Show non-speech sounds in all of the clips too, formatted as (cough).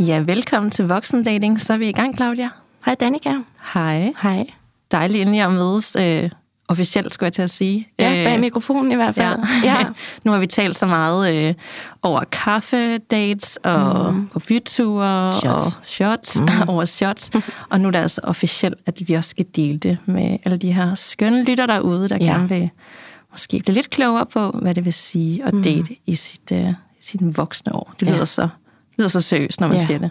Ja, velkommen til Voksendating. Så er vi i gang, Claudia. Hej Danika. Hej. Hej. Dejligt endelig at mødes øh, officielt, skulle jeg til at sige. Ja, bag mikrofonen i hvert fald. Ja. (laughs) ja. nu har vi talt så meget øh, over kaffedates og mm. på byture Shots. og shots, mm. (laughs) over shots. (laughs) og nu er det altså officielt, at vi også skal dele det med alle de her skønne lytter derude, der Ja. gerne vil måske blive lidt klogere på, hvad det vil sige at date mm. i sit, øh, sine voksne år. Det Ja. lyder, så, lyder så seriøst, når man Ja. siger det.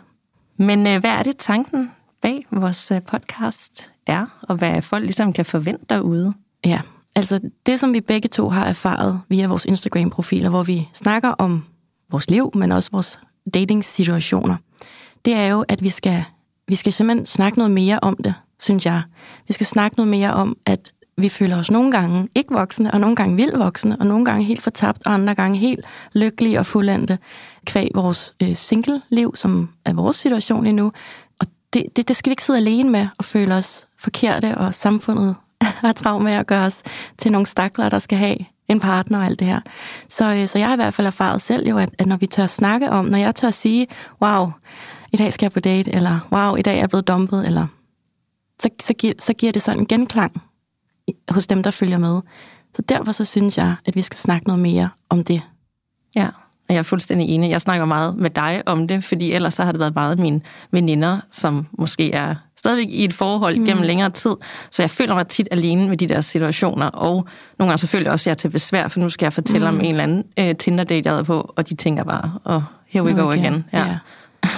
Men øh, hvad er det tanken bag vores øh, podcast er, og hvad folk ligesom kan forvente derude? Ja, altså det, som vi begge to har erfaret via vores Instagram-profiler, hvor vi snakker om vores liv, men også vores dating-situationer, det er jo, at vi skal, vi skal simpelthen snakke noget mere om det, synes jeg. Vi skal snakke noget mere om, at vi føler os nogle gange ikke voksne, og nogle gange vildt voksne, og nogle gange helt fortabt, og andre gange helt lykkelige og fuldendte, kvæg vores øh, single-liv, som er vores situation endnu. nu. Og det, det, det skal vi ikke sidde alene med og føle os forkerte, og samfundet (laughs) har travlt med at gøre os til nogle stakler, der skal have en partner og alt det her. Så, øh, så jeg har i hvert fald erfaret selv jo, at, at når vi tør snakke om, når jeg tør sige, wow, i dag skal jeg på date, eller wow, i dag er jeg blevet dumpet, eller så, så, giver, så giver det sådan en genklang hos dem, der følger med. Så derfor så synes jeg, at vi skal snakke noget mere om det. Ja, og jeg er fuldstændig enig. Jeg snakker meget med dig om det, fordi ellers så har det været meget mine veninder, som måske er stadigvæk i et forhold mm. gennem længere tid. Så jeg føler mig tit alene med de der situationer, og nogle gange selvfølgelig også, at jeg er til besvær, for nu skal jeg fortælle mm. om en eller anden øh, Tinder-date, jeg havde på, og de tænker bare, oh, here we go Okay. again. Ja. ja.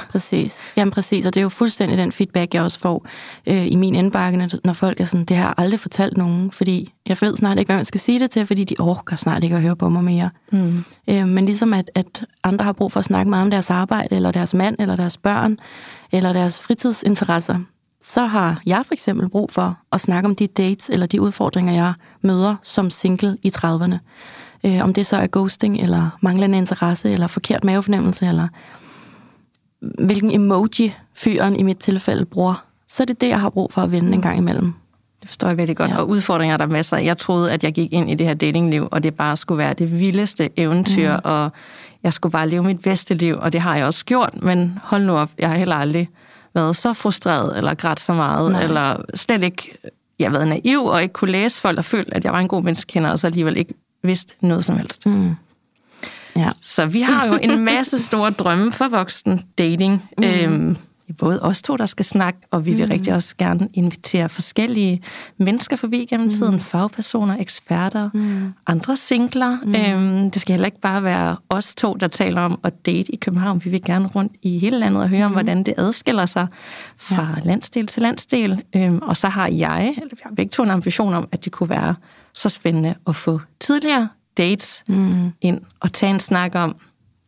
Præcis. Jamen præcis, og det er jo fuldstændig den feedback, jeg også får øh, i min indbakke, når- folk er sådan, det har jeg aldrig fortalt nogen, fordi jeg ved snart ikke, hvad man skal sige det til, fordi de orker snart ikke at høre på mig mere. Mm. Øh, men ligesom at, at andre har brug for at snakke meget om deres arbejde, eller deres mand, eller deres børn, eller deres fritidsinteresser, så har jeg for eksempel brug for at snakke om de dates, eller de udfordringer, jeg møder som single i 30'erne. Øh, om det så er ghosting, eller manglende interesse, eller forkert mavefornemmelse, eller hvilken emoji fyren i mit tilfælde bruger, så er det det, jeg har brug for at vende en gang imellem. Det forstår jeg virkelig godt. Ja. Og udfordringer er der masser. Jeg troede, at jeg gik ind i det her datingliv, og det bare skulle være det vildeste eventyr, mm. og jeg skulle bare leve mit bedste liv, og det har jeg også gjort, men hold nu op, jeg har heller aldrig været så frustreret, eller grædt så meget. Nej. eller slet ikke, jeg har været naiv, og ikke kunne læse folk, og følt, at jeg var en god menneskekender, og så alligevel ikke vidste noget som helst. Mm. Ja. Så vi har jo en masse store drømme for voksen dating. Mm. Øhm, både os to, der skal snakke, og vi vil mm. rigtig også gerne invitere forskellige mennesker forbi gennem tiden. Fagpersoner, eksperter, mm. andre singler. Mm. Øhm, det skal heller ikke bare være os to, der taler om at date i København. Vi vil gerne rundt i hele landet og høre om, hvordan det adskiller sig fra ja. landsdel til landsdel. Øhm, og så har jeg, eller vi har begge to en ambition om, at det kunne være så spændende at få tidligere dates mm. ind og tage en snak om,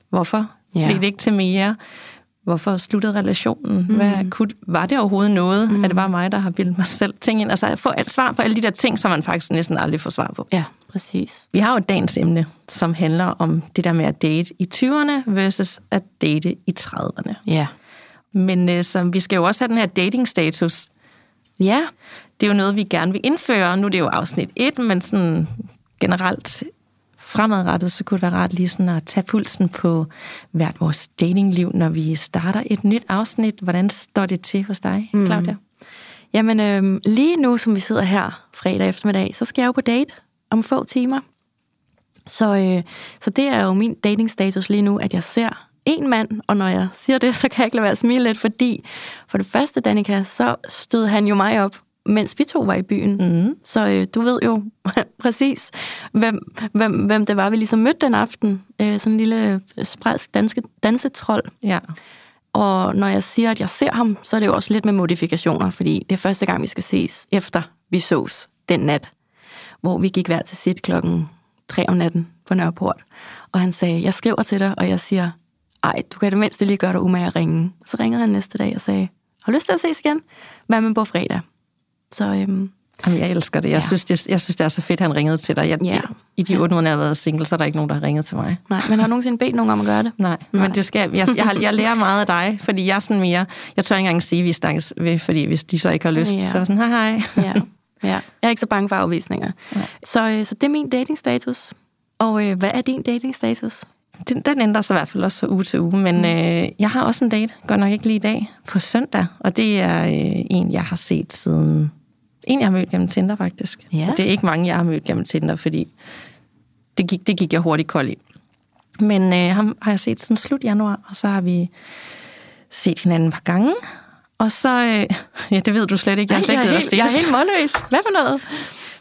hvorfor Ja. blev det ikke til mere? Hvorfor sluttede relationen? Mm. Hvad, kunne, var det overhovedet noget? Mm. Er det bare mig, der har bildet mig selv ting ind? Altså få alt svar på alle de der ting, som man faktisk næsten aldrig får svar på. Ja, præcis. Vi har jo dagens emne, som handler om det der med at date i 20'erne versus at date i 30'erne. Ja. Men øh, så vi skal jo også have den her dating-status. Ja, Det er jo noget, vi gerne vil indføre. Nu er det jo afsnit 1, men sådan generelt fremadrettet, så kunne det være rart lige sådan at tage pulsen på hvert vores datingliv, når vi starter et nyt afsnit. Hvordan står det til hos dig, Claudia? Jamen, øh, lige nu, som vi sidder her fredag eftermiddag, så skal jeg jo på date om få timer. Så, øh, så det er jo min datingstatus lige nu, at jeg ser en mand, og når jeg siger det, (laughs) så kan jeg ikke lade være at smile lidt, fordi for det første, Danika, så stød han jo mig op, mens vi to var i byen. Mm. Så øh, du ved jo (laughs) præcis, hvem, hvem, hvem det var, vi ligesom mødte den aften. Øh, sådan en lille sprælsk danske, dansetrol. Ja. Og når jeg siger, at jeg ser ham, så er det jo også lidt med modifikationer, fordi det er første gang, vi skal ses, efter vi sås den nat, hvor vi gik hver til sit klokken 3 om natten på Nørreport. Og han sagde, jeg skriver til dig, og jeg siger, ej, du kan det mindste lige gøre dig umage at ringe. Så ringede han næste dag og sagde, har lyst til at ses igen, hvad med på fredag? Så øhm, Jamen, jeg elsker det. Jeg, Ja. synes, det. jeg synes, det er så fedt, at han ringede til dig. Jeg, Ja. I de otte måneder, jeg har været single, så er der ikke nogen, der har ringet til mig. nej, men har du nogensinde bedt nogen om at gøre det? Nej, Nej. men det skal jeg. Jeg, har, jeg lærer meget af dig, fordi jeg er sådan mere... Jeg tør ikke engang sige, at vi snakkes ved, fordi hvis de så ikke har lyst, Ja. så er sådan, hej hej. ja. ja. Jeg er ikke så bange for afvisninger. Så, øh, så det er min datingstatus. Og øh, hvad er din datingstatus? Den, den ændrer sig i hvert fald også fra uge til uge, men øh, jeg har også en date, godt nok ikke lige i dag, på søndag, og det er øh, en, jeg har set siden... En, jeg har mødt gennem Tinder, faktisk. Ja. Og det er ikke mange, jeg har mødt gennem Tinder, fordi det gik, det gik jeg hurtigt kold i. Men øh, ham har jeg set siden slut januar, og så har vi set hinanden et par gange. Og så... Øh, (laughs) ja, det ved du slet ikke. Jeg har slet jeg, ikke er helt, jeg er helt målløs. Hvad for noget?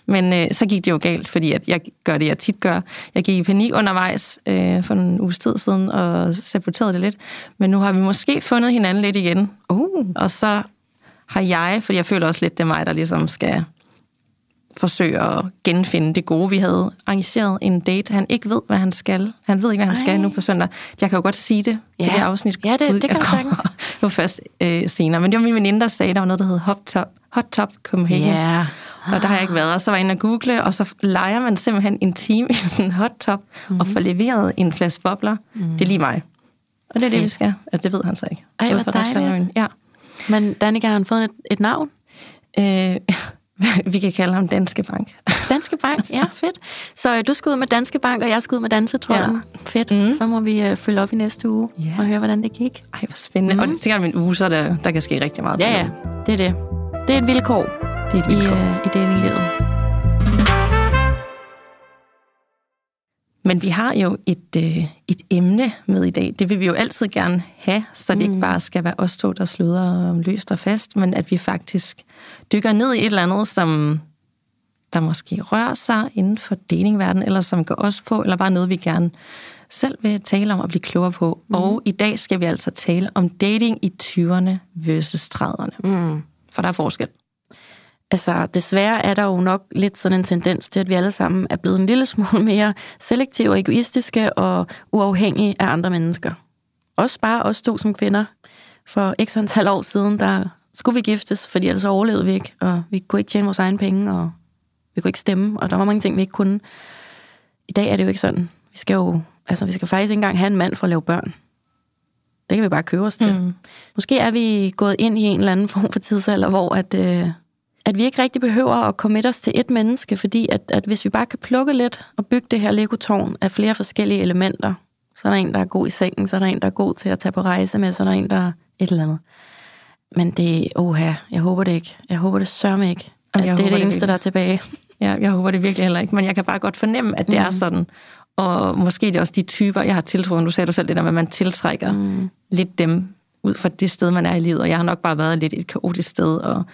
Men øh, så gik det jo galt, fordi at jeg gør det, jeg tit gør. Jeg gik i panik undervejs øh, for en uges tid siden og saboterede det lidt. Men nu har vi måske fundet hinanden lidt igen. Uh. Og så har jeg, fordi jeg føler også lidt, det er mig, der ligesom skal forsøge at genfinde det gode. Vi havde arrangeret en date. Han ikke ved, hvad han skal. Han ved ikke, hvad han Ej. skal nu på søndag. Jeg kan jo godt sige det, Ja. for det afsnit Ja, det- ud- det kan kommer (laughs) nu først øh, senere. Men det var min veninde, der sagde, der var noget, der hed Hot Top, Hot Top Copenhagen. Ja. Og der har jeg ikke været. Og så var jeg inde og google, og så leger man simpelthen en time (laughs) i sådan en hot top, mm-hmm. og får leveret en flaske bobler. Mm. Det er lige mig. Og det er det, vi Fedt. skal. Altså, det ved han så ikke. Ej, hvor dejligt. Ja. Men Danika, har han fået et, et navn? Øh, (laughs) vi kan kalde ham Danske Bank. (laughs) Danske Bank, ja, fedt. Så øh, du skal ud med Danske Bank, og jeg skal ud med Dansetrollen. Ja. Fedt. Mm. Så må vi øh, følge op i næste uge Ja. og høre, hvordan det gik. Ej, hvor spændende. Mm. Og det om en uge, så er der, der kan ske rigtig meget. Ja, ja, det er det. Det er et vilkår, Det er et i, vilkår. øh, i datinglivet. Men vi har jo et, øh, et emne med i dag. Det vil vi jo altid gerne have, så det mm. ikke bare skal være os to, der sludrer om løst og fast, men at vi faktisk dykker ned i et eller andet, som der måske rører sig inden for datingverdenen, eller som går os på, eller bare noget, vi gerne selv vil tale om og blive klogere på. Mm. Og i dag skal vi altså tale om dating i 20'erne versus 30'erne. Mm. For der er forskel. Altså, desværre er der jo nok lidt sådan en tendens til, at vi alle sammen er blevet en lille smule mere selektive og egoistiske og uafhængige af andre mennesker. Også bare os to som kvinder. For x antal år siden, der skulle vi giftes, fordi ellers overlevede vi ikke, og vi kunne ikke tjene vores egne penge, og vi kunne ikke stemme, og der var mange ting, vi ikke kunne. I dag er det jo ikke sådan. Vi skal jo, altså vi skal faktisk ikke engang have en mand for at lave børn. Det kan vi bare købe os til. Mm. Måske er vi gået ind i en eller anden form for tidsalder, hvor at, øh, at vi ikke rigtig behøver at committe os til et menneske, fordi at, at hvis vi bare kan plukke lidt og bygge det her legotårn af flere forskellige elementer, så er der en, der er god i sengen, så er der en, der er god til at tage på rejse med, så er der en, der er et eller andet. Men det, oha, jeg håber det ikke. Jeg håber det sørme ikke, at jeg det er det det eneste, virkelig. der er tilbage. Ja, jeg håber det virkelig heller ikke, men jeg kan bare godt fornemme, at det mm. er sådan. Og måske det er også de typer, jeg har tiltroet. Nu sagde du selv det der med, at man tiltrækker mm. lidt dem ud fra det sted, man er i livet. Og jeg har nok bare været lidt et kaotisk sted, og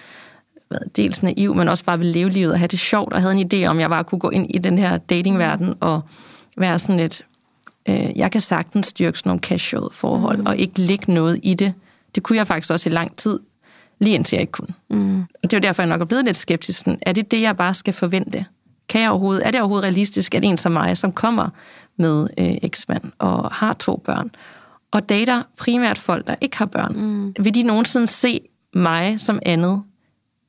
været dels naiv, men også bare vil leve livet og have det sjovt, og havde en idé om, at jeg bare kunne gå ind i den her datingverden og være sådan lidt, øh, jeg kan sagtens styrke sådan nogle casual forhold, mm. og ikke lægge noget i det. Det kunne jeg faktisk også i lang tid, lige indtil jeg ikke kunne. Mm. Og det er jo derfor, jeg nok er blevet lidt skeptisk. Sådan, Er det det, jeg bare skal forvente? Kan jeg overhovedet, er det overhovedet realistisk, at en som mig, som kommer med øh, eksmand og har to børn, og dater primært folk, der ikke har børn, mm. vil de nogensinde se mig som andet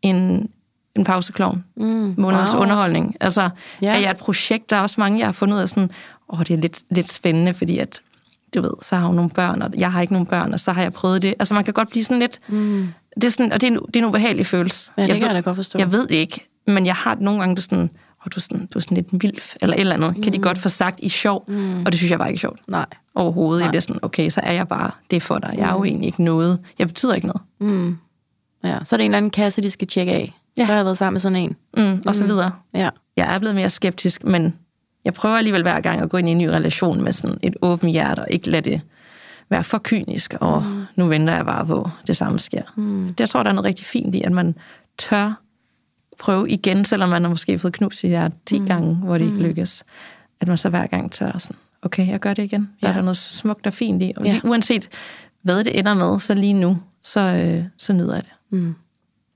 end en pauseklovn? Mm. Månedens Wow. underholdning. Altså, ja. er jeg et projekt, der er også mange, jeg har fundet ud af sådan, åh, det er lidt, lidt spændende, fordi at, du ved, så har hun nogle børn, og jeg har ikke nogen børn, og så har jeg prøvet det. Altså, man kan godt blive sådan lidt, mm. det er sådan, og det er, en, det er en ubehagelig følelse. Ja, det kan ved, jeg da godt forstå. Jeg ved det ikke, men jeg har nogle gange, det sådan, åh, du er sådan, du er sådan lidt en vilf, eller et eller andet, mm. kan de godt få sagt i sjov, mm. og det synes jeg bare ikke er sjovt. Nej. Overhovedet. Nej. Jeg bliver sådan, okay, så er jeg bare det er for dig. Jeg er jo egentlig ikke noget. Jeg betyder ikke noget. Ja, så er det en eller anden kasse, de skal tjekke af. Ja. Så har jeg været sammen med sådan en. Mm, og så videre. Ja. Jeg er blevet mere skeptisk, men jeg prøver alligevel hver gang at gå ind i en ny relation med sådan et åbent hjerte, og ikke lade det være for kynisk, og mm. nu venter jeg bare på, at det samme sker. Mm. Det, jeg tror, der er noget rigtig fint i, at man tør prøve igen, selvom man har måske fået knust sit hjerte 10 mm. gange, hvor det ikke lykkes. At man så hver gang tør sådan, okay, jeg gør det igen. Der Ja. er der noget smukt og fint i. Og Ja. lige, uanset hvad det ender med, så lige nu, så, øh, så nyder jeg det. Mm.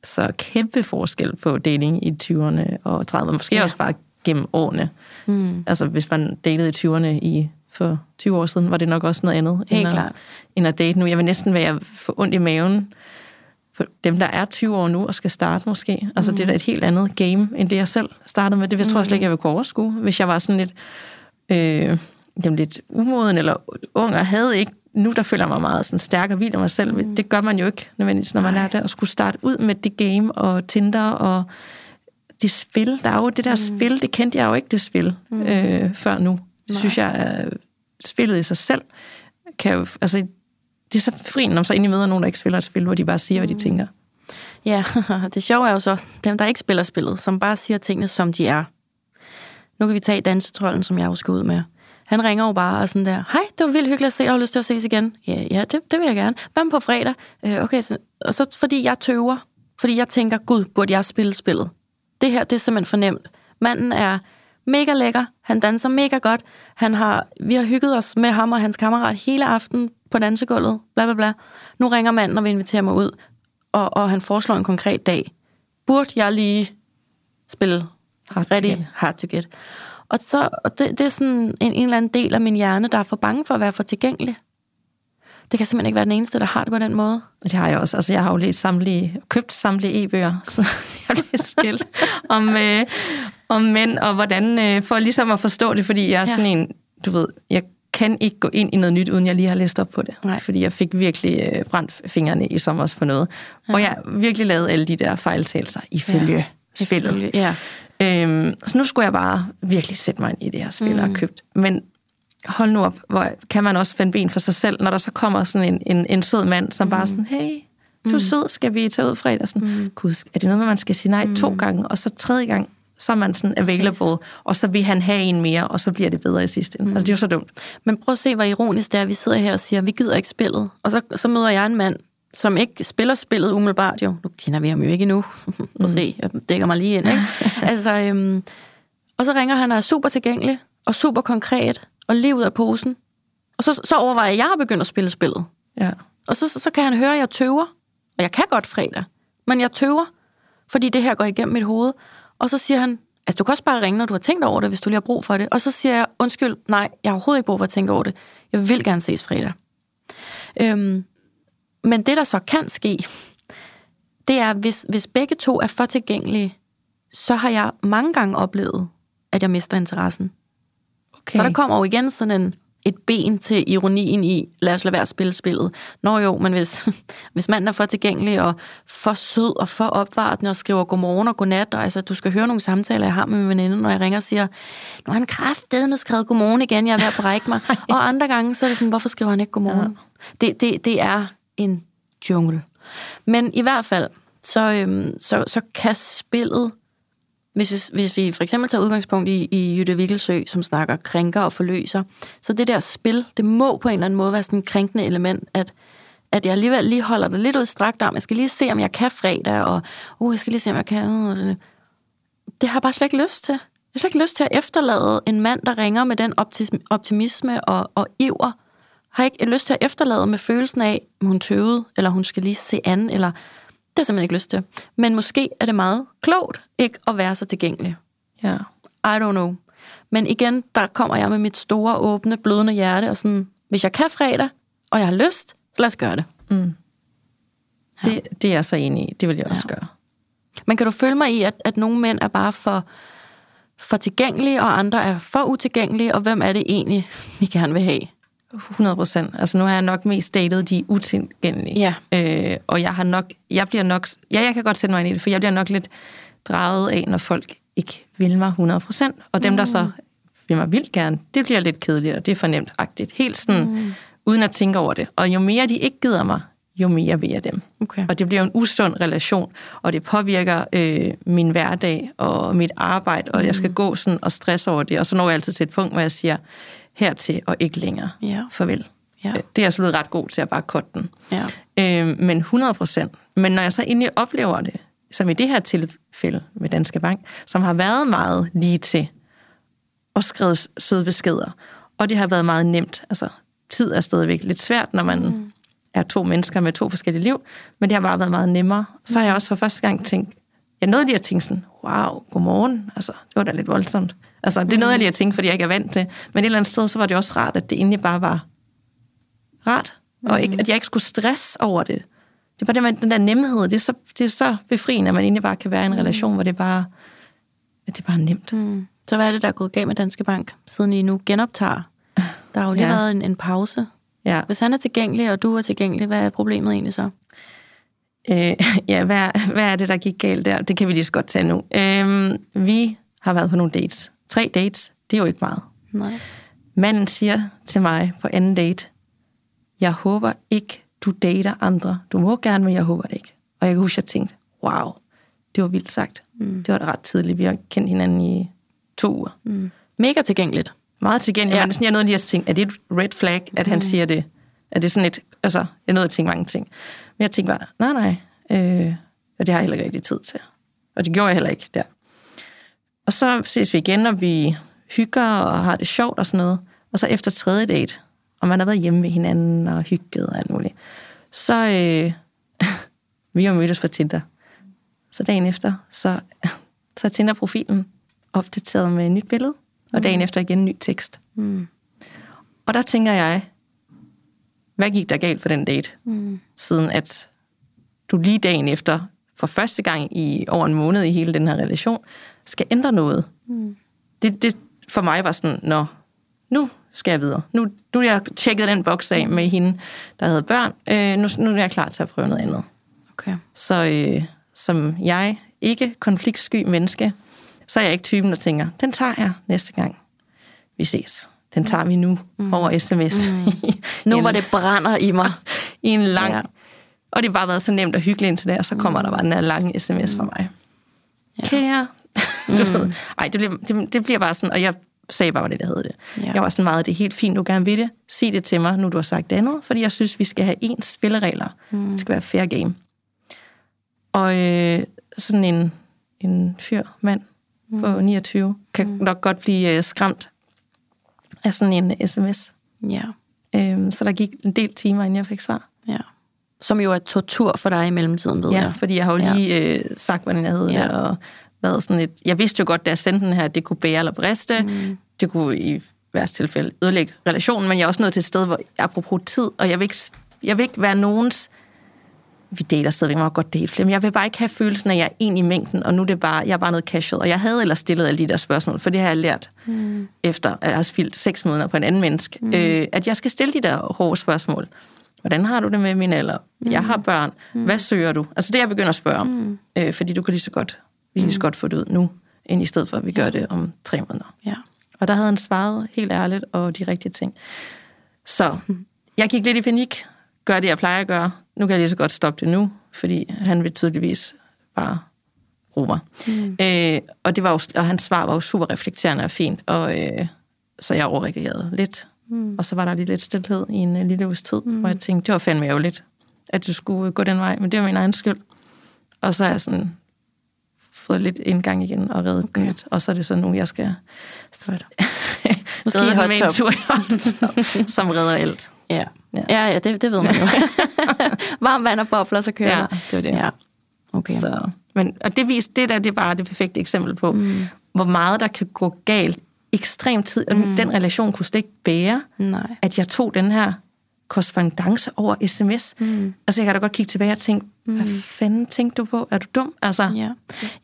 Så kæmpe forskel på dating i 20'erne og 30'erne. Måske ja. også bare gennem årene. Mm. Altså hvis man datede i 20'erne i for 20 år siden, var det nok også noget andet Helt end, klart. at, end at date nu. Jeg vil næsten være for ondt i maven for dem, der er 20 år nu og skal starte måske. Altså, mm. det er da et helt andet game, end det, jeg selv startede med. Det tror jeg slet ikke, jeg ville kunne overskue, hvis jeg var sådan lidt, øh, jamen, lidt umoden eller ung og havde ikke nu der føler jeg mig meget sådan stærk og vild af mig selv. Mm. Det gør man jo ikke nødvendigvis, når man Nej. er der. At skulle starte ud med det game og Tinder og det spil. Der er jo det der mm. spil, det kendte jeg jo ikke, det spil, mm. øh, før nu. Det Nej. synes jeg, er spillet i sig selv kan jo, altså, det er så fri, når man så egentlig møder nogen, der ikke spiller et spil, hvor de bare siger, mm. hvad de tænker. Ja, (laughs) det sjove er jo så, dem, der ikke spiller spillet, som bare siger tingene, som de er. Nu kan vi tage dansetrollen, som jeg jo skal ud med. Han ringer jo bare og sådan der, hej, det var vildt hyggeligt at se dig, har lyst til at ses igen? Ja, ja det, det vil jeg gerne. Hvad på fredag? Øh, okay, så, og så fordi jeg tøver, fordi jeg tænker, gud, burde jeg spille spillet? Det her, det er simpelthen fornemt. Manden er mega lækker, han danser mega godt, han har, vi har hygget os med ham og hans kammerat hele aften på dansegulvet, bla bla bla. Nu ringer manden og vil invitere mig ud, og, og han foreslår en konkret dag. Burde jeg lige spille hard ready, to hard to get? Og, så, og det, det er sådan en, en eller anden del af min hjerne, der er for bange for at være for tilgængelig. Det kan simpelthen ikke være den eneste, der har det på den måde. Det har jeg også. Altså, jeg har jo læst samtlige, købt samtlige e-bøger, (laughs) så jeg læst skilt om, øh, om mænd, og hvordan, øh, for ligesom at forstå det, fordi jeg er ja. sådan en, du ved, jeg kan ikke gå ind i noget nyt, uden jeg lige har læst op på det. Nej. Fordi jeg fik virkelig øh, brændt fingrene i sommer på noget. Ja. Og jeg virkelig lavet alle de der fejltagelser ifølge ja. Spillet. Ja. Øhm, så nu skulle jeg bare virkelig sætte mig ind i det her spil, mm. og købt. Men hold nu op, hvor kan man også finde ben for sig selv, når der så kommer sådan en, en, en sød mand, som mm. bare sådan, hey, du er mm. sød, skal vi tage ud fredag? Sådan, mm. Gud, er det noget man skal sige nej mm. to gange, og så tredje gang, så er man sådan available, Præcis. og så vil han have en mere, og så bliver det bedre i sidste ende. Mm. Altså, det er jo så dumt. Men prøv at se, hvor ironisk det er, at vi sidder her og siger, vi gider ikke spillet. Og så, så møder jeg en mand, som ikke spiller spillet umiddelbart jo. Nu kender vi ham jo ikke endnu. (laughs) Prøv mm. se, jeg dækker mig lige ind, ikke? (laughs) altså, øhm, og så ringer han og er super tilgængelig, og super konkret, og lige ud af posen. Og så, så overvejer jeg, at jeg har begyndt at spille spillet. Ja. Og så, så, så kan han høre, at jeg tøver. Og jeg kan godt fredag, men jeg tøver, fordi det her går igennem mit hoved. Og så siger han, altså du kan også bare ringe, når du har tænkt over det, hvis du lige har brug for det. Og så siger jeg, undskyld, nej, jeg har overhovedet ikke brug for at tænke over det. Jeg vil gerne ses fredag. Øhm, men det, der så kan ske, det er, hvis, hvis begge to er for tilgængelige, så har jeg mange gange oplevet, at jeg mister interessen. Okay. Så der kommer jo igen sådan en, et ben til ironien i, lad os lade være at spille spillet. Nå jo, men hvis, (laughs) hvis manden er for tilgængelig og for sød og for opvartende og skriver godmorgen og godnat, og altså, du skal høre nogle samtaler, jeg har med min veninde, når jeg ringer og siger, nu har han kraftedet med skrevet godmorgen igen, jeg er ved at brække mig. (laughs) og andre gange, så er det sådan, hvorfor skriver han ikke godmorgen? Ja. Det, det, det er en jungle. Men i hvert fald, så, øhm, så, så kan spillet, hvis, hvis, hvis vi for eksempel tager udgangspunkt i, i Jytte Vikkelsø, som snakker krænker og forløser, så det der spil, det må på en eller anden måde være sådan en krænkende element, at, at jeg alligevel lige holder det lidt ud strakt om, jeg skal lige se, om jeg kan fredag, og uh, jeg skal lige se, om jeg kan... Uh, det har jeg bare slet ikke lyst til. Jeg har slet ikke lyst til at efterlade en mand, der ringer med den optimisme og, og iver, har ikke lyst til at efterlade med følelsen af, at hun tøvede, eller hun skal lige se an, eller det har simpelthen ikke lyst til. Men måske er det meget klogt ikke at være så tilgængelig. Ja. I don't know. Men igen, der kommer jeg med mit store, åbne, blødende hjerte, og sådan, hvis jeg kan fredag, og jeg har lyst, så lad os gøre det. Mm. Ja. Det, det er jeg så enig i. Det vil jeg også ja. gøre. Men kan du følge mig i, at, at nogle mænd er bare for, for tilgængelige, og andre er for utilgængelige, og hvem er det egentlig, (laughs) vi gerne vil have? 100 procent. Altså nu har jeg nok mest datet de utilgængelige. Ja. Øh, og jeg har nok, jeg bliver nok, ja, jeg kan godt sætte mig ind i det, for jeg bliver nok lidt draget af, når folk ikke vil mig 100 procent. Og dem, mm. der så vil mig vildt gerne, det bliver lidt kedeligt, og det er fornemt-agtigt. Helt sådan, mm. uden at tænke over det. Og jo mere de ikke gider mig, jo mere vil jeg dem. Okay. Og det bliver en usund relation, og det påvirker øh, min hverdag og mit arbejde, og mm. jeg skal gå sådan og stresse over det. Og så når jeg altid til et punkt, hvor jeg siger, hertil og ikke længere. Ja. Farvel. Ja. Øh, det er jeg så blevet ret god til at bare korte den. Ja. Øh, men 100 procent. Men når jeg så egentlig oplever det, som i det her tilfælde med Danske Bank, som har været meget lige til at skrive søde beskeder, og det har været meget nemt. Altså, tid er stadigvæk lidt svært, når man mm. er to mennesker med to forskellige liv, men det har bare været meget nemmere. Så har jeg også for første gang tænkt, jeg nåede lige at tænke sådan, wow, godmorgen, altså, det var da lidt voldsomt. Altså, det er noget, jeg lige har tænkt, fordi jeg ikke er vant til. Men et eller andet sted, så var det også rart, at det egentlig bare var rart. Og ikke, at jeg ikke skulle stress over det. det er bare det den der nemhed. Det er, så, det er så befriende, at man egentlig bare kan være i en relation, hvor det bare, at det bare er nemt. Mm. Så hvad er det, der er gået galt med Danske Bank, siden I nu genoptager? (laughs) Der har jo lige Ja. været en, en pause. Ja. Hvis han er tilgængelig, og du er tilgængelig, hvad er problemet egentlig så? Øh, (laughs) ja, hvad, hvad er det, der gik galt der? Det kan vi lige så godt tage nu. Øh, vi har været på nogle dates. Tre dates, det er jo ikke meget. Nej. Manden siger til mig på anden date, jeg håber ikke, du dater andre. Du må gerne, men jeg håber det ikke. Og jeg kan huske, at jeg tænkte, wow, det var vildt sagt. Mm. Det var da ret tidligt. Vi har kendt hinanden i to uger. Mm. Mega tilgængeligt. Meget tilgængeligt, Ja. men sådan, jeg nåede lige at tænke, er det et red flag, at han siger det? Er det sådan et, altså, jeg nåede at tænke mange ting. Men jeg tænkte bare, nej, nej, øh, og det har jeg heller ikke rigtig tid til. Og det gjorde jeg heller ikke der. Og så ses vi igen, og vi hygger og har det sjovt og sådan noget. Og så efter tredje date, og man har været hjemme ved hinanden og hygget og alt muligt, så øh, (laughs) vi har mødtes på Tinder. Så dagen efter, så, så er Tinder-profilen opdateret med et nyt billede, og dagen efter igen en ny tekst. Mm. Og der tænker jeg, hvad gik der galt for den date? Mm. Siden at du lige dagen efter, for første gang i over en måned i hele den her relation, skal ændre noget. Mm. Det, det for mig var sådan, nå, nu skal jeg videre. Nu, nu er jeg tjekket den boks af med hende, der havde børn. Øh, nu, nu er jeg klar til at prøve noget andet. Okay. Så øh, som jeg, ikke konfliktsky menneske, så er jeg ikke typen, der tænker, den tager jeg næste gang. Vi ses. Den tager vi nu mm. over sms. Mm. (laughs) Nu var det brænder i mig. (laughs) I en lang... Ja. Og det har bare været så nemt og hyggeligt indtil der, så kommer mm. der bare den her lange sms fra mig. Ja. Kære. (laughs) du ved. Ej, det bliver, det, det bliver bare sådan, og jeg sagde bare, hvad det hed det. Ja. Jeg var sådan meget, det er helt fint, du gerne vil det. Sig det til mig, nu du har sagt det andet, fordi jeg synes, vi skal have ens spilleregler. Mm. Det skal være fair game. Og øh, sådan en, en fyr, mand mm. på 29, kan mm. nok godt blive øh, skræmt af sådan en sms. Ja. Øhm, så der gik en del timer, inden jeg fik svar. ja. Som jo er tortur for dig i mellemtiden, ved Ja, jeg. fordi jeg har jo Ja. lige øh, sagt, hvordan jeg hed Ja. ja. det, og været sådan et... Jeg vidste jo godt, da jeg sendte den her, at det kunne bære eller briste. Mm. Det kunne i værste tilfælde ødelægge relationen, men jeg er også nået til et sted, hvor apropos tid, og jeg vil ikke, jeg vil ikke være nogens... Vi dater stadigvæk, må godt date flere, men jeg vil bare ikke have følelsen af, at jeg er en i mængden, og nu er det bare, jeg er bare noget casual. Og jeg havde ellers stillet alle de der spørgsmål, for det har jeg lært mm. efter, at jeg har spildt seks måneder på en anden menneske, mm. øh, at jeg skal stille de der hårde spørgsmål. Hvordan har du det med min alder? Mm. Jeg har børn. Mm. Hvad søger du? Altså det, jeg begynder at spørge om. Mm. Øh, fordi du kan lige så godt, vi kan så godt få det ud nu, end i stedet for, at vi gør det om tre måneder. Ja. Og der havde han svaret helt ærligt og de rigtige ting. Så jeg gik lidt i panik. Gør det, jeg plejer at gøre. Nu kan jeg lige så godt stoppe det nu, fordi han vil tydeligvis bare bruge mig. Mm. Øh, og, det var jo, og hans svar var jo super reflekterende og fint, og øh, så jeg overreagerede lidt. Mm. Og så var der lige lidt stillhed i en øh, lille uges tid, mm. hvor jeg tænkte, det var fandme ærgerligt, at du skulle gå den vej, men det var min egen skyld. Og så er jeg sådan fået lidt indgang igen og reddet okay. den lidt, og så er det så nu, jeg skal. (laughs) Måske redde med en tur i hånden, som, (laughs) som redder alt. Ja, Ja. ja, ja det, det ved man jo. (laughs) Varmt vand og bobler, så kører Ja, det. var det. Ja. Okay. Så, men, og det, vis, det der, det er bare det perfekte eksempel på, mm. hvor meget der kan gå galt ekstremt tid. Mm. Den relation kunne slet ikke bære, Nej. at jeg tog den her korrespondence over sms. Mm. Altså, jeg kan da godt kigge tilbage og tænke, mm. hvad fanden tænkte du på? Er du dum? Altså, Ja,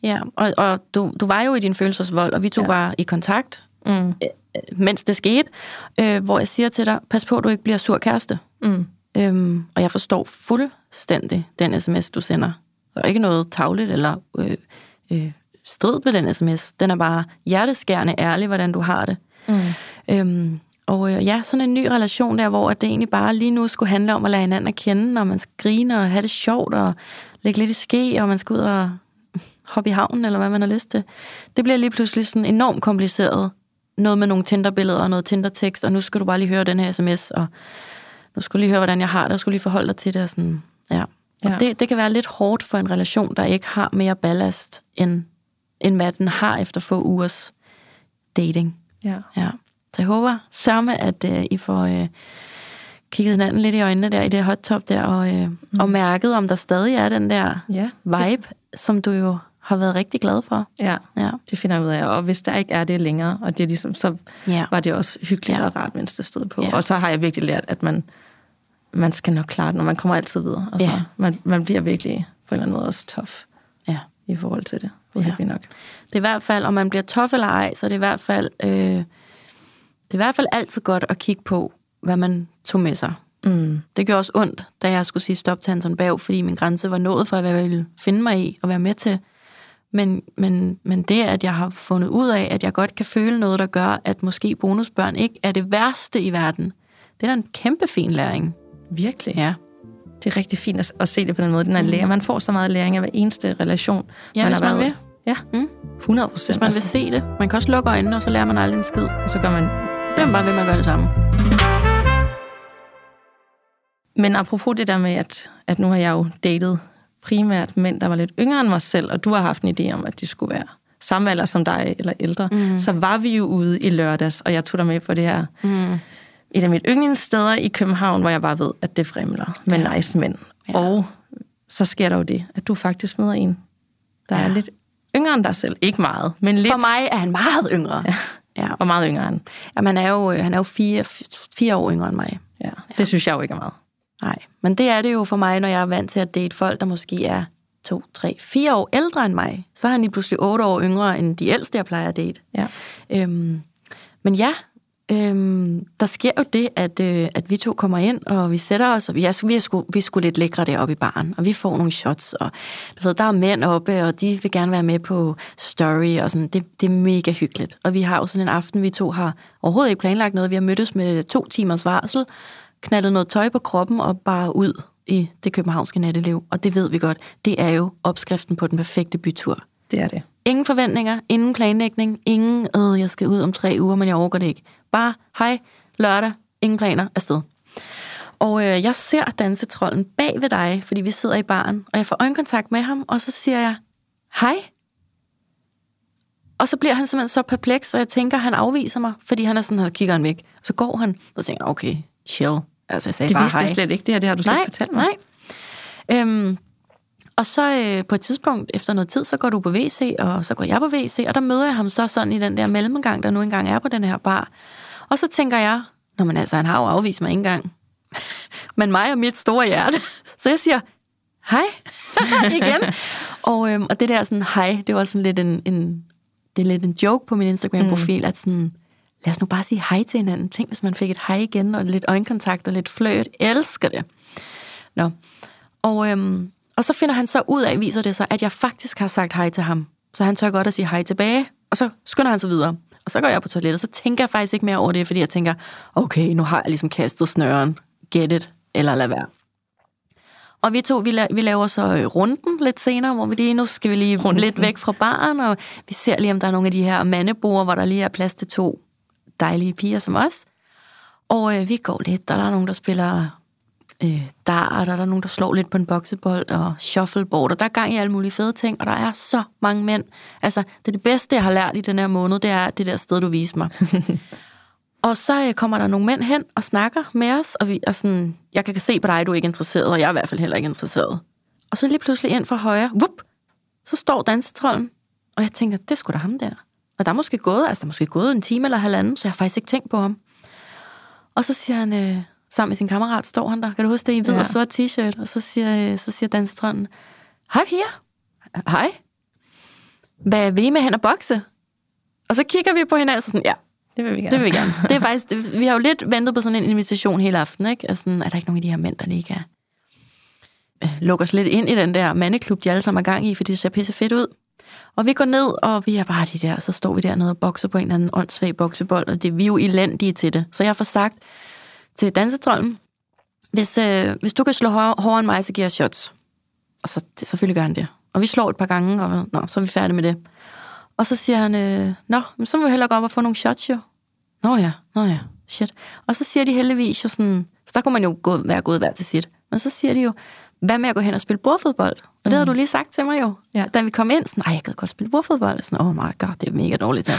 ja. og, og du, du var jo i din følelsesvold, og vi to ja. Var i kontakt, mm, øh, mens det skete, øh, hvor jeg siger til dig, pas på, at du ikke bliver sur kæreste. mm, Øhm, og jeg forstår fuldstændig den sms, du sender. Der er ikke noget tavligt eller øh, øh, strid ved den sms. Den er bare hjerteskærende ærlig, hvordan du har det. mm, Øhm, og øh, ja, sådan en ny relation der, hvor det egentlig bare lige nu skulle handle om at lade hinanden at kende, og man skal grine og have det sjovt og lægge lidt i ske, og man skal ud og (laughs) hoppe i havnen, eller hvad man har lyst til. Det bliver lige pludselig sådan enormt kompliceret. Noget med nogle Tinder-billeder og noget Tinder-tekst, og nu skal du bare lige høre den her sms, og nu skal du lige høre, hvordan jeg har det, og skal du lige forholde dig til det. Og sådan, ja. Og Ja. det, det kan være lidt hårdt for en relation, der ikke har mere ballast, end, end hvad den har efter få ugers dating. ja. Ja. Så jeg håber sørme, at øh, I får øh, kigget hinanden lidt i øjnene der i det hot top der, og, øh, mm. og mærket, om der stadig er den der ja. vibe, som du jo har været rigtig glad for. Ja, Ja. det finder jeg ud af. Og hvis der ikke er det længere, og det er ligesom, så Ja. var det også hyggeligt Ja. og rart, mens det stod på. Ja. Og så har jeg virkelig lært, at man man skal nok klare det, når man kommer altid videre. Altså, Ja. man, man bliver virkelig på en eller anden måde også tough Ja. i forhold til det. Virkelig nok. Det er i hvert fald, om man bliver tof eller ej, så er det i hvert fald, øh, det er i hvert fald altid godt at kigge på, hvad man tog med sig. Mm. Det gjorde også ondt, da jeg skulle sige stop til Anton Berg, fordi min grænse var nået for, hvad jeg ville finde mig i og være med til. Men, men, men det, at jeg har fundet ud af, at jeg godt kan føle noget, der gør, at måske bonusbørn ikke er det værste i verden, det er da en kæmpe fin læring. Virkelig. Ja, Det er rigtig fint at, at se det på den måde. Den er læring. Man får så meget læring af hver eneste relation. ja hvis har man været- vil. Ja, Mm. 100 procent. Hvis man vil se det. Man kan også lukke øjnene, og så lærer man aldrig en skid. Så gør man Bliver man bare ved med at gøre det samme. Men apropos det der med, at, at nu har jeg jo datet primært mænd, der var lidt yngre end mig selv, og du har haft en idé om, at de skulle være samme alder som dig, eller ældre, mm. så var vi jo ude i lørdags, og jeg tog dig med på det her, mm. et af mit yndlingssteder i København, hvor jeg bare ved, at det fremler med ja. nice mænd. Ja. Og så sker der jo det, at du faktisk møder en, der ja. er lidt yngre end dig selv. Ikke meget, men lidt. For mig er han meget yngre. Ja. Ja. Og meget yngre end. Jamen, han er jo, han er jo fire, fire år yngre end mig. Ja. Det synes jeg jo ikke er meget. Nej, men det er det jo for mig, når jeg er vant til at date folk, der måske er to, tre, fire år ældre end mig. Så er han lige pludselig otte år yngre end de ældste, jeg plejer at date. Ja. Øhm, men ja, øhm, der sker jo det, at, øh, at vi to kommer ind, og vi sætter os, og vi er, vi er, sgu, vi er sgu lidt lækre deroppe i baren, og vi får nogle shots, og du ved, der er mænd oppe, og de vil gerne være med på story, og sådan, det, det er mega hyggeligt. Og vi har jo sådan en aften, vi to har overhovedet ikke planlagt noget, vi har mødtes med to timers varsel, knaldet noget tøj på kroppen, og bare ud i det københavnske natteliv, og det ved vi godt, det er jo opskriften på den perfekte bytur. Det er det. Ingen forventninger, ingen planlægning, ingen, øh, jeg skal ud om tre uger, men jeg overgår det ikke. Bare, hej, lørdag, ingen planer, afsted. Og øh, jeg ser dansetrollen bag ved dig, fordi vi sidder i baren, og jeg får øjenkontakt med ham, og så siger jeg, hej. Og så bliver han simpelthen så perpleks, og jeg tænker, han afviser mig, fordi han er sådan, og kigger han væk. Så går han, og så tænker okay, chill. Altså, jeg sagde Det bare vidste hej. jeg slet ikke. Det her det har du slet nej, ikke fortalt mig. Nej. Øhm, og så øh, på et tidspunkt, efter noget tid, så går du på WC, og så går jeg på WC, og der møder jeg ham så sådan i den der mellemgang, der nu engang er på den her bar. Og så tænker jeg, Nå, men altså, han har jo afvist mig ikke engang. (laughs) men mig og mit store hjerte. (laughs) Så jeg siger, hej, (laughs) igen. og, øhm, og det der sådan, hej, det var sådan lidt en, en, det er lidt en joke på min Instagram-profil, mm. at sådan, lad os nu bare sige hej til hinanden. Tænk, hvis man fik et hej igen, og lidt øjenkontakt og lidt fløjt. Elsker det. Nå. Og, øhm, og så finder han så ud af, viser det sig, at jeg faktisk har sagt hej til ham. Så han tør godt at sige hej tilbage, og så skynder han sig videre. Og så går jeg på toilettet, og så tænker jeg faktisk ikke mere over det, fordi jeg tænker, okay, nu har jeg ligesom kastet snøren. Get it, eller lad være. Og vi to, vi, la- vi laver så øh, runden lidt senere, hvor vi lige, nu skal vi lige Runden. lidt væk fra baren, og vi ser lige, om der er nogle af de her mandebord, hvor der lige er plads til to dejlige piger som os. Og øh, vi går lidt, og der er nogen, der spiller øh, dart, og der er nogen, der slår lidt på en boksebold, og shuffleboard, og der er gang i alle mulige fede ting, og der er så mange mænd. Altså, det er det bedste, jeg har lært i den her måned, det er det der sted, du viser mig. (laughs) og så øh, kommer der nogle mænd hen og snakker med os, og, vi, og sådan, jeg kan se på dig, du er ikke interesseret, og jeg er i hvert fald heller ikke interesseret. Og så lige pludselig ind fra højre, vup, så står dansetrollen, og jeg tænker, det skulle da ham der. Og der er måske gået, altså der er måske gået en time eller halvanden, så jeg har faktisk ikke tænkt på ham. Og så siger han, øh, sammen med sin kammerat, står han der. Kan du huske det i hvid ja. Og sort t-shirt? Og så siger, øh, så siger dansetrollen, hej piger. Hej. Hvad vil I med hen og bokse? Og så kigger vi på hinanden, og så sådan, ja, Det vil vi gerne. det vil vi gerne. Det er faktisk, det, vi har jo lidt ventet på sådan en invitation hele aften, ikke? Altså, er der ikke nogen af de her mænd, der lige kan øh, lukke os lidt ind i den der mandeklub, de alle sammen er gang i, fordi det ser pisse fedt ud. Og vi går ned, og vi er bare de der, så står vi dernede og bokser på en eller anden åndssvag boksebold, og det, vi er jo elendige til det. Så jeg får sagt til dansetrollen, hvis, øh, hvis du kan slå hår, hårdere end mig, så giver jeg shots. Og så det, selvfølgelig gør han det. Og vi slår et par gange, og nå, så er vi færdige med det. Og så siger han, øh, nå, men så må vi hellere gå op og få nogle shots jo. Nå ja, nå ja, shit. Og så siger de heldigvis jo sådan, for der kunne man jo gå, være gået hver til sit. Men så siger de jo, hvad med at gå hen og spille bordfodbold? Og det havde du lige sagt til mig jo, Ja. da vi kom ind. Sådan, nej, jeg gad godt spille bordfodbold. Sådan, oh my god, det er mega dårligt til.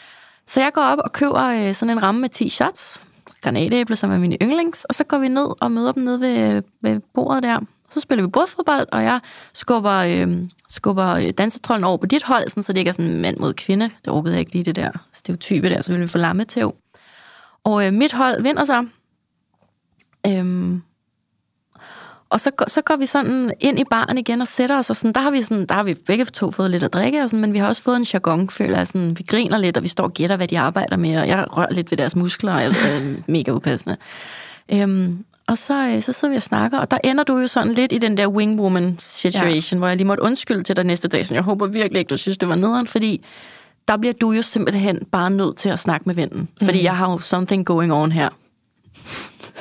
(laughs) så jeg går op og køber øh, sådan en ramme med 10 shots, granatæble, som er mine yndlings, og så går vi ned og møder dem nede ved, ved bordet der. Så spiller vi bordfodbold, og jeg skubber, øh, skubber dansetrollen over på dit hold, sådan, så det ikke er sådan mand mod kvinde. Det orkede jeg ikke lige det der stereotype der, så ville vi få lammetæv. Og øh, mit hold vinder så. Øhm, og så, så går vi sådan ind i baren igen og sætter os, og sådan, der har vi, sådan, der har vi begge to fået lidt at drikke, og sådan, men vi har også fået en jargon, føler jeg. Sådan, vi griner lidt, og vi står og gætter, hvad de arbejder med, og jeg rører lidt ved deres muskler, og jeg er mega upassende. Øhm, og så, øh, så sidder vi og snakker, og der ender du jo sådan lidt i den der wingwoman situation, ja. hvor jeg lige måtte undskylde til dig næste dag, så jeg håber virkelig ikke, du synes, det var nederen, fordi der bliver du jo simpelthen bare nødt til at snakke med vennen, fordi jeg har jo something going on her.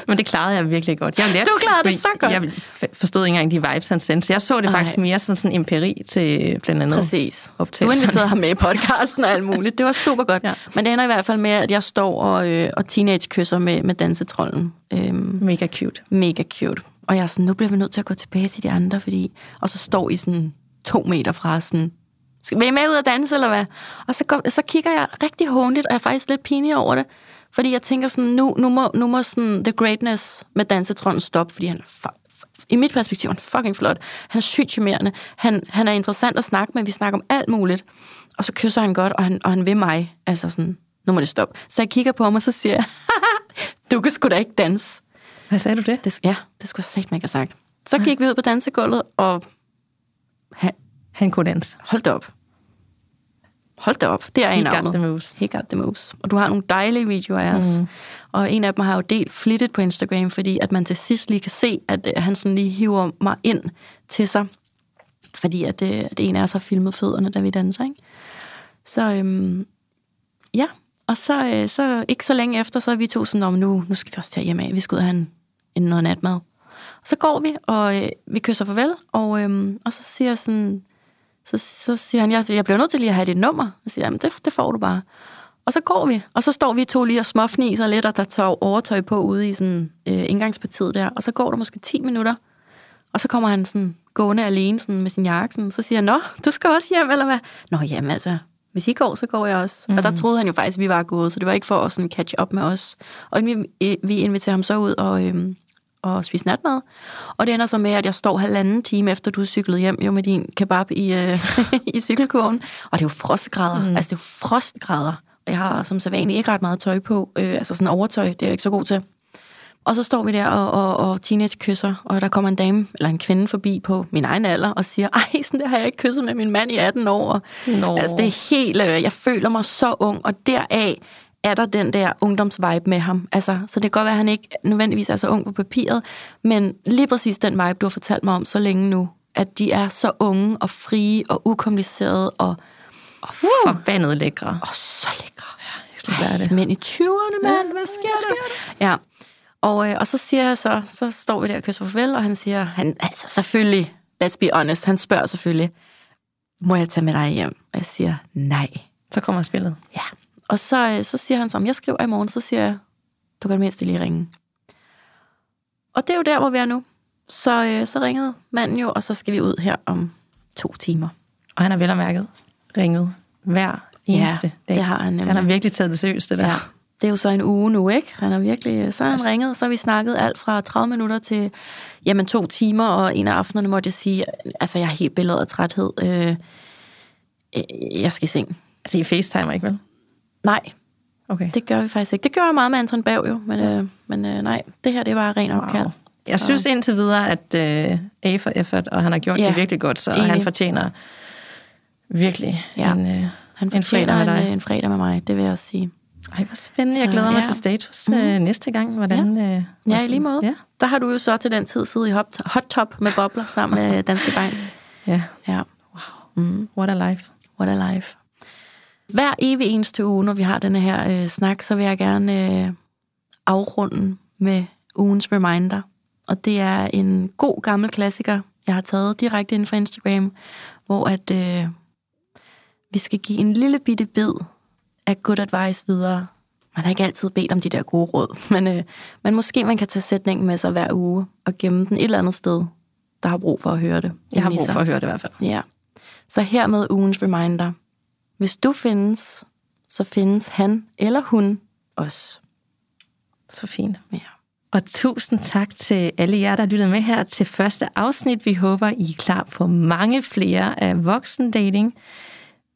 Men det klarede jeg virkelig godt. Jeg lærte, Du klarede det så godt. Jeg forstod ikke engang de vibes, han sendte. Så jeg så det Ej. faktisk mere som sådan en empiri til blandt andet Præcis. Du inviterede ham med i podcasten og alt muligt. Det var super godt. Ja. Men det ender i hvert fald med, at jeg står og, øh, og teenage-kysser med, med dansetrollen. Øhm, Mega cute. mega cute. Og jeg er sådan, nu bliver vi nødt til at gå tilbage til de andre, fordi... Og så står I sådan to meter fra sådan... Skal vi med ud og danse, eller hvad? Og så, går, så kigger jeg rigtig håndligt, og jeg er faktisk lidt pinlig over det. Fordi jeg tænker sådan, nu, nu, må, nu må sådan the greatness med dansetrollen stoppe, fordi han er i mit perspektiv er han fucking flot. Han er sygt charmerende. Han, han er interessant at snakke med. Vi snakker om alt muligt. Og så kysser han godt, og han, og han vil mig. Altså sådan, nu må det stoppe. Så jeg kigger på ham, og så siger jeg, (laughs) du kan sgu da ikke danse. Hvad sagde du det? Det, ja, det skulle jeg sagt, man ikke have sagt. Så gik vi ud på dansegulvet, og han, Han kunne danse. hold op. Hold da op. Det er en He af got the moves. He got the moves. Og du har nogle dejlige videoer af os. Mm. Og en af dem har jeg jo delt flittigt på Instagram, fordi at man til sidst lige kan se, at øh, han sådan lige hiver mig ind til sig. Fordi at, øh, at en af os har filmet fødderne, da vi danser, ikke? Så øhm, ja, og så, øh, så ikke så længe efter, så er vi to sådan, om nu, nu skal vi også tage hjem af. Vi skal ud og have en, en noget natmad. Og så går vi, og øh, vi kysser farvel, og, øhm, og så siger jeg sådan, så, så siger han, jeg, jeg bliver nødt til lige at have dit nummer. Så siger jeg, jamen det, det får du bare. Og så går vi, og så står vi to lige og småfniser lidt, og der tager overtøj på ude i sådan øh, indgangspartiet der. Og så går der måske 10 minutter, og så kommer han sådan gående alene sådan med sin jakke. Sådan, så siger han, nå, du skal også hjem, eller hvad? Nå, jamen altså, hvis I går, så går jeg også. Mm. Og der troede han jo faktisk, at vi var gået, så det var ikke for at sådan catch up med os. Og vi, vi inviterer ham så ud og, øhm, og spise natmad. Og det ender så med, at jeg står halvanden time efter, du er cyklet hjem jo med din kebab i, øh, (laughs) i cykelkurven. Og det er jo frostgrader. Mm. Altså, det er jo frostgrader. Og jeg har som sædvanligt ikke ret meget tøj på. Øh, altså sådan overtøj, det er jeg ikke så god til. Og så står vi der og, og, og teenage kysser, og der kommer en dame, eller en kvinde forbi på min egen alder, og siger, ej, sådan der har jeg ikke kysset med min mand i 18 år. Nå. altså, det er helt, øh, jeg føler mig så ung, og deraf er der den der ungdomsvibe med ham. Altså, så det kan godt være, at han ikke nødvendigvis er så ung på papiret, men lige præcis den vibe, du har fortalt mig om så længe nu, at de er så unge og frie og ukomplicerede og, og, Forbandet lækre. og så lækre. Jeg skal være det. Men i 20'erne, mand, hvad sker der? Ja. Og, øh, og så siger jeg så, så står vi der og kysser farvel, og han siger, han, altså selvfølgelig, let's be honest, han spørger selvfølgelig, må jeg tage med dig hjem? Og jeg siger, nej. Så kommer spillet. Ja. Og så, øh, så siger han så, jeg skriver i morgen, så siger jeg, du kan mindst lige ringe. Og det er jo der, hvor vi er nu. Så, øh, så ringede manden jo, og så skal vi ud her om to timer. Og han har vel og mærket ringet hver eneste dag. det har han Han har nemlig. virkelig taget det seriøst, det der. Ja. Det er jo så en uge nu, ikke? Han har virkelig, så har han ringet, så har vi snakket alt fra 30 minutter til jamen, to timer, og en af aftenerne måtte jeg sige, altså jeg er helt billedet af træthed. Øh, øh, jeg skal i seng. Altså, I facetimer ikke, vel? Nej, Okay. det gør vi faktisk ikke. Det gør jeg meget med Anton Bav jo, men, øh, men øh, nej, det her det var ren opkald. Wow. Jeg synes indtil videre, at øh, A for effort, og han har gjort Ja, det virkelig godt, så enig. han fortjener virkelig Ja. en, øh, Han en fredag fortjener med en, dig. øh, en fredag med mig, det vil jeg også sige. Ej, hvor spændende. Jeg Så, glæder mig ja. til status øh, næste gang. Hvordan, øh, Ja, i lige måde. Ja. Der har du jo så til den tid siddet i hot, hot top med bobler sammen med (laughs) Danske Bank. ja. Ja. Mm. What a life. What a life. Hver evig eneste uge, når vi har denne her øh, snak, så vil jeg gerne øh, afrunde med ugens reminder. Og det er en god gammel klassiker, jeg har taget direkte inden for Instagram, hvor at øh, vi skal give en lille bitte bid af good advice videre. Man har ikke altid bedt om de der gode råd, (laughs) men, øh, men måske man kan tage sætningen med sig hver uge og gemme den et eller andet sted, der har brug for at høre det. Jeg har brug for at høre det i hvert fald. Ja. Så hermed ugens reminder. Hvis du findes, så findes han eller hun også. Så fint. Ja. Og tusind tak til alle jer, der lyttede med her til første afsnit. Vi håber, I er klar på mange flere af voksendating.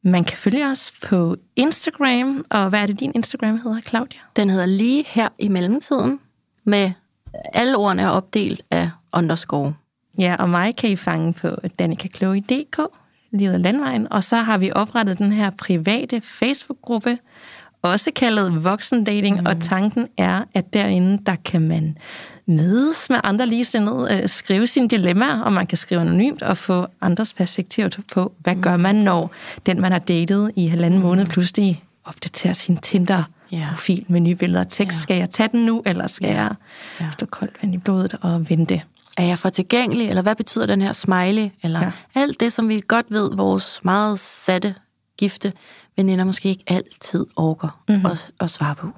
Man kan følge os på Instagram, og hvad er det, din Instagram hedder, Claudia? Den hedder lige her i mellemtiden, med alle ordene er opdelt af underscore. Ja, og mig kan I fange på danikakloge.dk, Livet af Landvejen, og så har vi oprettet den her private Facebook-gruppe, også kaldet voksendating, mm. og tanken er, at derinde, der kan man mødes med andre ligesindede, øh, skrive sine dilemmaer, og man kan skrive anonymt og få andres perspektiver på, hvad mm. gør man, når den, man har datet i halvanden måned, pludselig opdaterer sin Tinder-profil yeah. med nye billeder og tekst. Yeah. Skal jeg tage den nu, eller skal yeah. jeg yeah. stå koldt vand i blodet og vente? Er jeg for tilgængelig, eller hvad betyder den her smiley? Eller ja. alt det, som vi godt ved, vores meget satte, gifte veninder måske ikke altid orker mm-hmm. at, at svare på.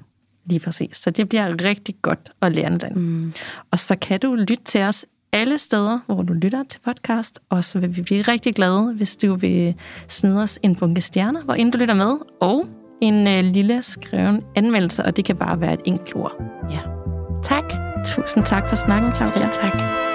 Lige præcis. Så det bliver rigtig godt at lære den. Mm. Og så kan du lytte til os alle steder, hvor du lytter til podcast. Og så vil vi blive rigtig glade, hvis du vil smide os en bunke stjerner, hvor inden du lytter med, og en øh, lille skreven anmeldelse, og det kan bare være et enkelt ord. Ja. Tak. Tusind tak for snakken, Claudia. Ja, tak.